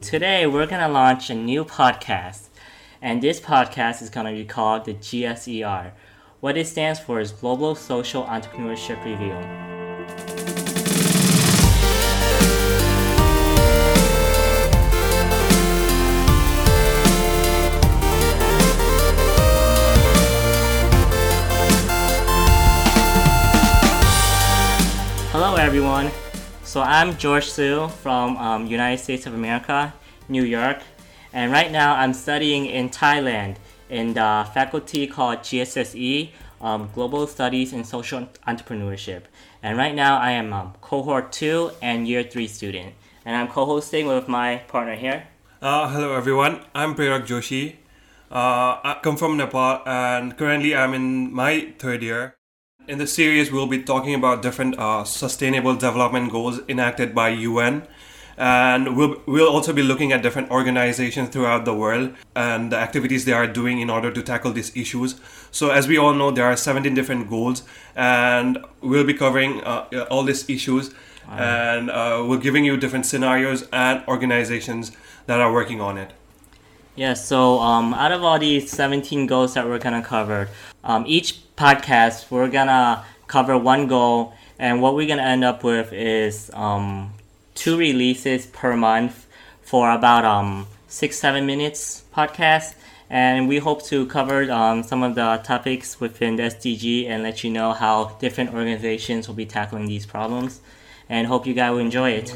Today, we're going to launch a new podcast, and this podcast is going to be called the GSER. What it stands for is Global Social Entrepreneurship Review. Hello, everyone. So I'm George Su from um, United States of America, New York, and right now I'm studying in Thailand in the faculty called GSSE, um, Global Studies in Social Entrepreneurship. And right now I am um, cohort two and year three student, and I'm co-hosting with my partner here. Uh, hello everyone, I'm Prerak Joshi. Uh, I come from Nepal and currently I'm in my third year. In the series, we'll be talking about different uh, sustainable development goals enacted by UN, and we'll we'll also be looking at different organizations throughout the world and the activities they are doing in order to tackle these issues. So, as we all know, there are 17 different goals, and we'll be covering uh, all these issues, and uh, we're giving you different scenarios and organizations that are working on it. Yeah, so um, out of all these 17 goals that we're gonna cover, um, each podcast we're gonna cover one goal, and what we're gonna end up with is um, two releases per month for about um, six, seven minutes podcast. And we hope to cover um, some of the topics within the SDG and let you know how different organizations will be tackling these problems. And hope you guys will enjoy it.